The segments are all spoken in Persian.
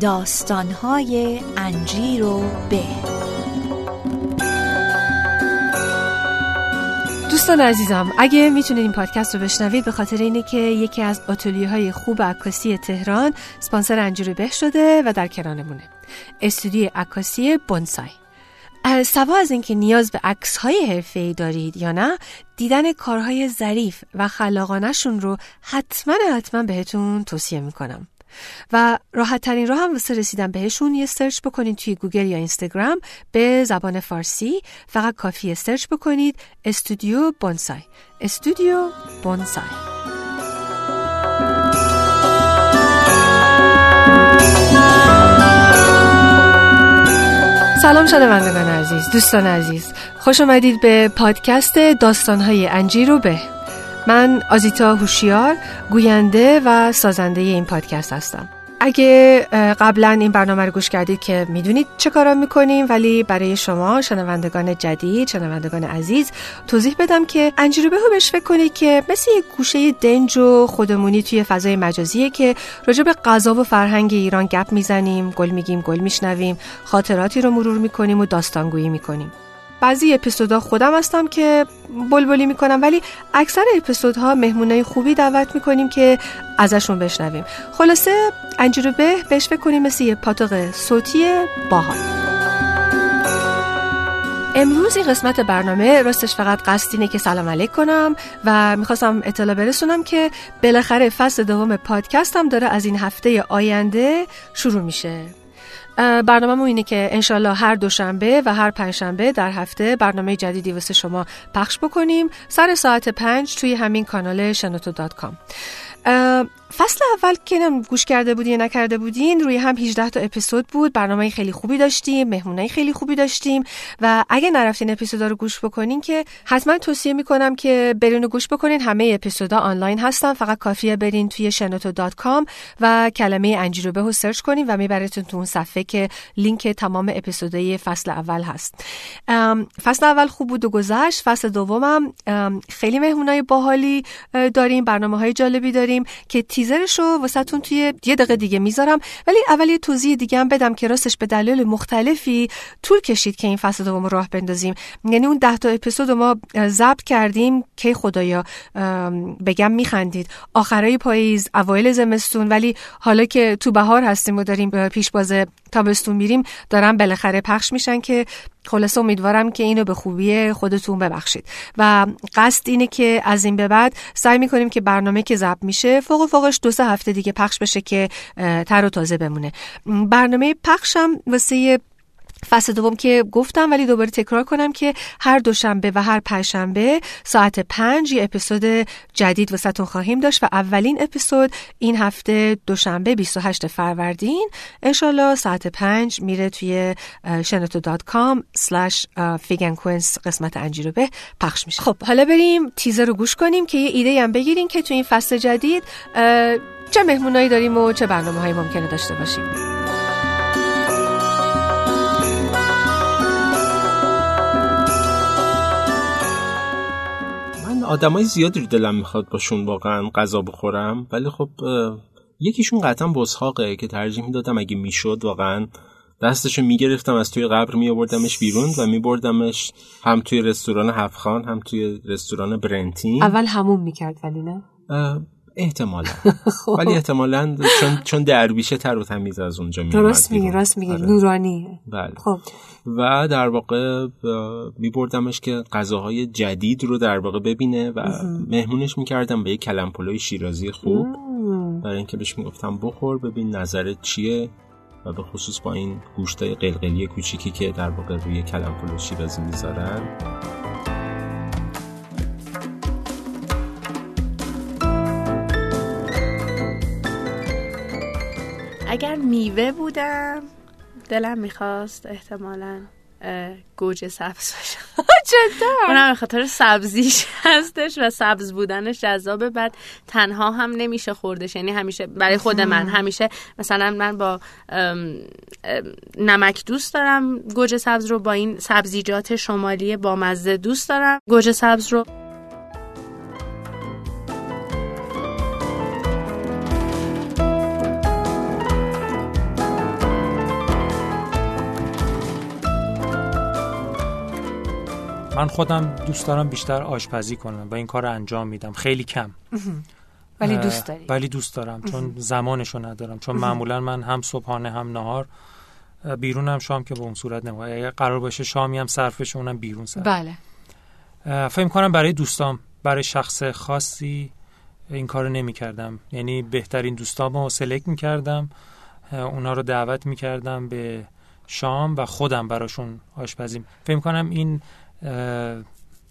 داستانهای انجیر و به. دوستان عزیزم اگه می‌تونید این پادکست رو بشنوید به خاطر اینه که یکی از آتلیه های خوب عکاسی تهران سپانسر انجیر به شده و در کنارمونه. استودیو عکاسی بونسای. سوا از اینکه نیاز به عکس های حرفه دارید یا نه دیدن کارهای ظریف و خلاقانشون رو حتما حتما بهتون توصیه می‌کنم. و راحت ترین راه هم واسه رسیدن بهشون یه سرچ بکنید توی گوگل یا اینستاگرام به زبان فارسی فقط کافیه سرچ بکنید استودیو بونسای. استودیو بونسای. سلام شنوندگان عزیز دوستان عزیز. خوش آمدید به پادکست داستانهای انجیر و به. من آزیتا هوشیار گوینده و سازنده این پادکست هستم. اگه قبلا این برنامه رو گوش کردید که می‌دونید چه کارا می‌کنیم ولی برای شما شنوندگان جدید شنوندگان عزیز توضیح بدم که انجیرو بهو بهش فکر کنید که مثل یک گوشه دنج و خودمونی توی فضای مجازیه که راجع به غذا و فرهنگ ایران گپ می‌زنیم گل میگیم گل میشنویم خاطراتی رو مرور می‌کنیم و داستانگویی می‌کنیم. بعضی اپیزودها خودم هستم که بلبلی می‌کنم ولی اکثر اپیزودها مهمونای خوبی دعوت می‌کنیم که ازشون بشنویم. خلاصه انجیرو به بهش فکر کنیم مثل یه پاتوق صوتی باحال. امروز این قسمت برنامه راستش فقط قصد اینه که سلام علیک کنم و می‌خواستم اطلاع برسونم که بالاخره فصل دوم پادکستم داره از این هفته آینده شروع میشه. برنامه اینه که انشالله هر دوشنبه و هر پنجشنبه در هفته برنامه جدیدی واسه شما پخش بکنیم. سر ساعت پنج توی همین کانال شنوتو دات کام. فصل اول که گوش کرده بودین یا نکرده بودین روی هم 18 تا اپیزود بود. برنامه خیلی خوبی داشتیم مهمونای خیلی خوبی داشتیم و اگه نرفتین اپیزودا رو گوش بکنین که حتما توصیه می‌کنم که برین و گوش بکنین. همه اپیزودا آنلاین هستن فقط کافیه برین توی شنوتو.com و کلمه انجیروبه رو سرچ کنین و میبرتون تو اون صفحه که لینک تمام اپیزودهای فصل اول هست. فصل اول خوب بود و گذشت. فصل دومم خیلی مهمونای باحالی داریم برنامه های جالبی داریم که تیزرش رو واسهتون توی یه دقیقه دیگه می‌ذارم. ولی اول یه توضیح دیگه هم بدم که راستش به دلیل مختلفی طول کشید که این فصل دوم راه بندازیم. یعنی اون ده تا اپیزود ما ضبط کردیم که خدایا بگم میخندید. آخرای پاییز اوایل زمستون. ولی حالا که تو بهار هستیم و داریم پیش باز تابستون میریم دارم بالاخره پخش میشن که خلاصه امیدوارم که اینو به خوبی خودتون ببخشید. و قصد اینه که از این به بعد سعی می‌کنیم که برنامه که ضبط میشه فوق فوقش دو سه هفته دیگه پخش بشه که تر و تازه بمونه. برنامه پخشم واسه فصل دوم که گفتم ولی دوباره تکرار کنم که هر دوشنبه و هر پنجشنبه ساعت پنج یه اپیزود جدید واسهتون خواهیم داشت و اولین اپیزود این هفته دوشنبه 28 فروردین. انشالله ساعت پنج میره توی شنوتو دات کام سلش قسمت انجیرو به پخش میشه. خب حالا بریم تیزر رو گوش کنیم که یه ایده هم بگیریم که تو این فصل جدید چه مهمونایی داریم و چه برنامه هایی ممکنه داشته باشیم. آدمای زیادی رو دلم می‌خواد باشون واقعا غذا بخورم ولی خب یکیشون قطعا بسحاقه که ترجیح می‌دادم اگه می‌شد واقعا دستشو می‌گرفتم از توی قبر میآوردمش بیرون و میبردمش هم توی رستوران هفخان هم توی رستوران برنتین. اول همون می‌کرد ولی نه؟ احتمالا. خب. ولی احتمالا چون چون درویشه تر و تمیز از اونجا می درست میگی راست میگی. آره. نورانی. بله. خب. و در واقع می بردمش که غذاهای جدید رو در واقع ببینه و مهمونش می‌کردم به یک کلم پلوی شیرازی خوب. برای اینکه بهش می‌گفتم بخور ببین نظرت چیه و به خصوص با این گوشتای قلقلی کوچیکی که در واقع روی کلم پلو شیرازی می‌ذارن. اگر میوه بودم دلم می‌خواست احتمالا گوجه سبز باشه. چطور؟ اونم خاطر سبزیش هستش و سبز بودنش جذابه. بعد تنها هم نمیشه خوردش. یعنی همیشه برای خود من همیشه مثلا من با نمک دوست دارم گوجه سبز رو با این سبزیجات شمالی با مزه دوست دارم گوجه سبز رو. من خودم دوست دارم بیشتر آشپزی کنم و این کار رو انجام میدم. خیلی کم. ولی دوست داری. ولی دوست دارم چون زمانشو ندارم. چون معمولا من هم صبحانه هم نهار بیرونم شام که به اون صورت نمی‌خوام اگر قرار باشه شامی هم صرفش اونم بیرون صرف بله. فکر کنم برای دوستام برای شخص خاصی این کارو نمی کردم یعنی بهترین دوستامو سلکت می کردم اونا رو دعوت می کردم به شام و خودم براشون آشپزی. فکر کنم این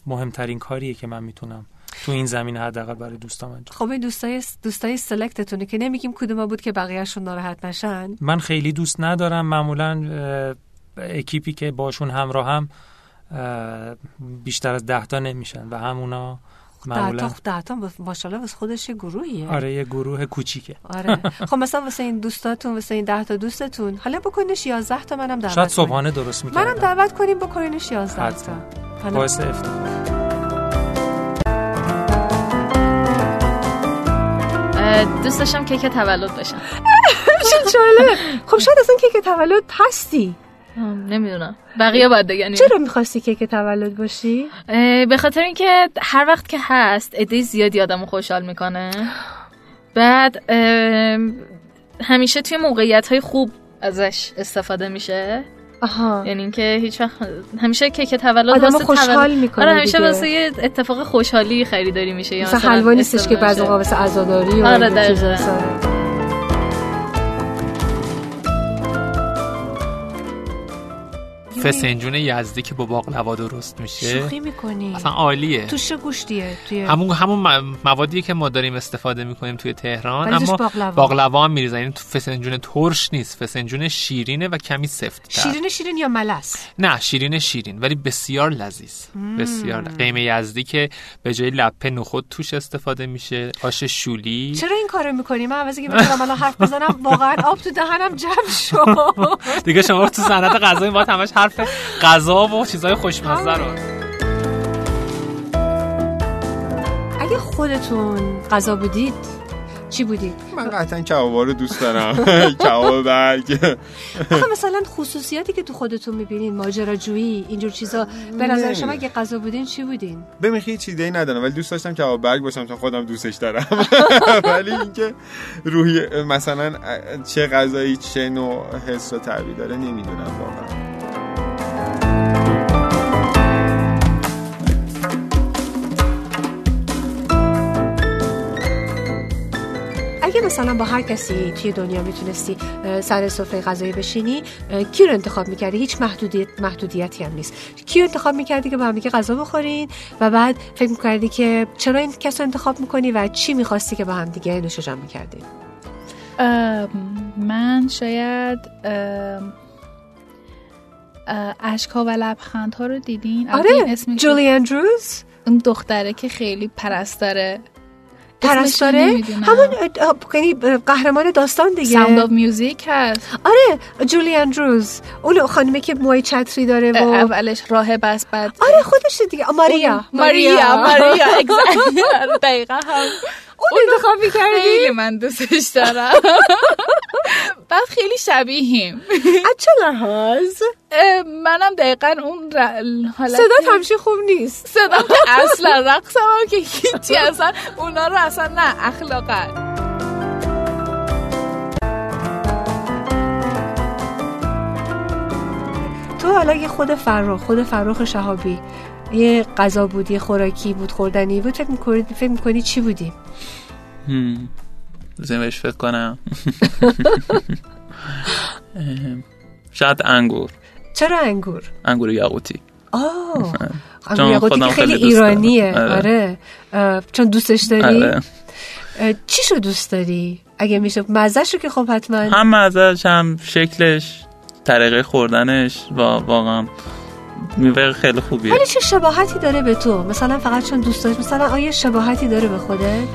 مهمترین کاریه که من می‌تونم تو این زمین حداقل برای دوستام انجام خب این دوستای دوستای سلکتتونه که نمیگیم کدوم بود که بقیهشون ناراحت نشن. من خیلی دوست ندارم. معمولا اکیپی که باشون همراهم اه، بیشتر از ده تا نمیشن و همونا معمولا ده تا ده تا ماشاءالله واسه خودش یه گروهیه. آره یه گروه کوچیکه. آره. خب مثلا واسه این دوستاتون واسه این ده تا دوستتون حالا بکنینش 11 تا منم دعوت شاید. صبحانه درست منم می‌کردم دعوت کنیم بکنینش 11 تا. باعث افتخار دوست داشتم کیک تولد باشم چه جالب. خب شاید اصلا کیک تولد پستی نمی‌دونم. بقیه باید بگن چرا می‌خواستی کیک تولد باشی؟ به خاطر اینکه هر وقت که هست عده زیادی آدمو خوشحال می‌کنه. بعد همیشه توی موقعیت های خوب ازش استفاده میشه. آها. یعنی اینکه هیچ وقت همیشه کیک تولد آدمو خوشحال تولد- می‌کنه آره همیشه. واسه یه اتفاق خوشحالی خریداری میشه یا مثلا حلوا نیستش که بعضی. موقع واسه عزاداری و آره، فسنجون یزدی که با باقلوا درست میشه. شوخی می‌کنی. اصلا عالیه. توش گوشتیه؟ توی همون همون م- موادیه که ما داریم استفاده می‌کنیم توی تهران اما باقلوا. باقلوا هم میریزن. یعنی تو فسنجون ترش نیست. فسنجون شیرینه و کمی سفت شیرین شیرین یا ملس؟ نه شیرین شیرین ولی بسیار لذیذ. بسیار قیمه یزدی که به جای لپه نخود توش استفاده میشه. آش شولی. چرا این کارو می‌کنی؟ من عوضی که بتونم الان حرف بزنم واقعا آب تو دهنم جمع شد. دیگه شما تو صنعت غذایی باید همش حرف غذا و چیزای خوشمزه رو. اگه خودتون غذا بودید چی بودید؟ من قطعا کبابا رو دوست دارم. کباب برگ. آخه مثلا خصوصیاتی که تو خودتون می‌بینین ماجراجویی اینجور چیزا به نظر شما اگه غذا بودین چی بودین؟ ببین هیچ ایده ای ندارم ولی دوست داشتم کباب برگ باشم چون خودم دوستش دارم. ولی اینکه روحی مثلا چه غذایی چه نوع حس و تعبیر داره نمی‌دونم واقعا. اگه مثلا با هر کسی توی دنیا می‌تونستی سر سفره غذایی بشینی کی رو انتخاب می‌کردی؟ هیچ محدودیت محدودیتی هم نیست. کی رو انتخاب می‌کردی که با هم دیگه غذا بخورین و بعد فکر می‌کردی که چرا این کس رو انتخاب می‌کنی و چی می‌خواستی که با هم دیگه نوش جمع می‌کردین ام، من شاید اشکها و لبخندها رو دیدین. آره جولی اندروز؟ اون دختره که خیلی پرستاره. پرستاره. همون یعنی قهرمان داستان دیگه. Sound of Music هست. آره جولی اندروز. اون خانمی که موهای چتری داره و اولش راهب است بعد آره خودش دیگه. ماریا. ماریا. ماریا دقیقا هم اون انتخاب می‌کردی خیلی من دوستش دارم. بعد خیلی شبیهیم. از چه لحاظ؟ اه، منم دقیقا اون ر- حالت صدات همیشه خوب نیست. صدام که اصلا رقصم هم که هیچی اصلا اونا رو اصلا نه اخلاقا. تو حالا یه خود فرخ خود فرخ شهابی. یه غذا بود یه خوراکی بود خوردنی بود. فکر می‌کنی فکر می‌کنی چی بودی بهش فکر کنم. شاید انگور. چرا انگور؟ انگور یاقوتی. آه. انگور یاقوتی که خیلی. ایرانیه. آره. آره. چون دوستش داری؟ آره. اه، چیشو دوست داری؟ اگه میشه مزهشو که خب حتما. هم ازش هم شکلش طریقه خوردنش. و واقعا میوه خیلی خوبیه. ولی چه شباهتی داره به تو؟ مثلا فقط چون دوست داری مثلا آیا شباهتی داره به خودت؟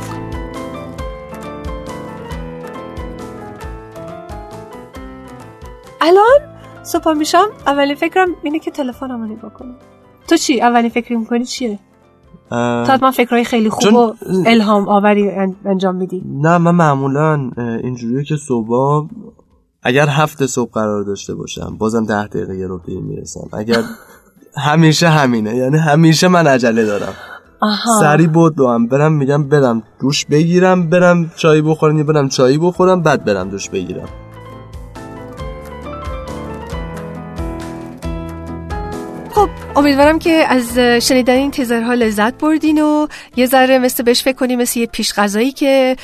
الان؟ صبح میشم اولین فکرم اینه که تلفنمو نگاه کنم. تو چی؟ اولین فکری می‌کنی چیه؟ تا من فکرهای خیلی خوب و الهام آوری ان- انجام میدی. نه من معمولا اینجوریه که صبح اگر هفت صبح قرار داشته باشم بازم ده دقیقه یه رو می‌رسم. اگر همیشه همینه یعنی همیشه من عجله دارم. آها. سری بود دوام برم میگم برم دوش بگیرم برم چای بخورم یا برم چایی بخورم بعد برم دوش بگیرم. امیدوارم که از شنیدن این تیزرها لذت بردین و یه ذره مثل بهش فکر کنیم مثل یه پیش غذایی که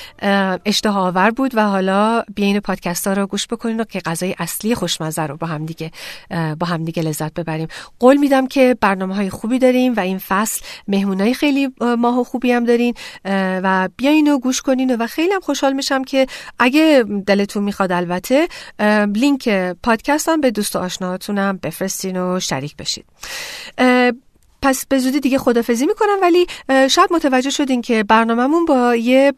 اشتها آور بود و حالا بیاین پادکست ها رو گوش بکنین و که غذای اصلی خوشمزه رو با هم دیگه با هم دیگه لذت ببریم. قول میدم که برنامه های خوبی داریم و این فصل مهمونای خیلی اه، ماه و خوبی هم دارین و بیاین و گوش کنین و خیلی هم خوشحال میشم که اگه دلتون می‌خواد البته لینک پادکست هم به دوست و آشناهاتونم بفرستین و شریک بشید. Uh, پس به زودی دیگه خدافزی می‌کنم ولی شاید متوجه شدین که برنامهمون با یه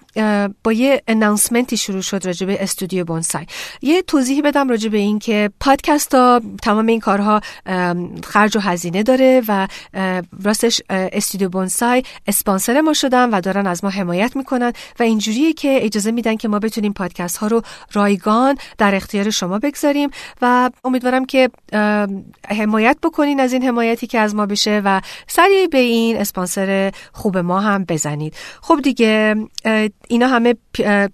با یه اناونسمنتی شروع شد راجع به استودیو بونسای. یه توضیحی بدم راجع به این که پادکست ها تمام این کارها خرج و هزینه داره و راستش استودیو بونسای اسپانسر ما شدن و دارن از ما حمایت می‌کنن و اینجوریه که اجازه میدن که ما بتونیم پادکست ها رو رایگان در اختیار شما بگذاریم و امیدوارم که حمایت بکنین از این حمایتی که از ما بشه و سریع به این اسپانسر خوب ما هم بزنید. خب دیگه اینا همه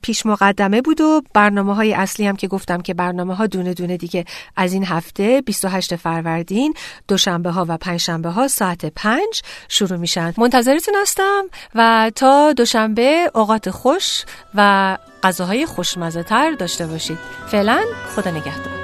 پیش مقدمه بود و برنامه های اصلی هم که گفتم که برنامه ها دونه دونه دیگه از این هفته 28 فروردین دوشنبه ها و پنجشنبه ها ساعت 5 شروع میشن. منتظرتون هستم و تا دوشنبه اوقات خوش و غذاهای خوشمزه تر داشته باشید. فعلا خدا نگهدار.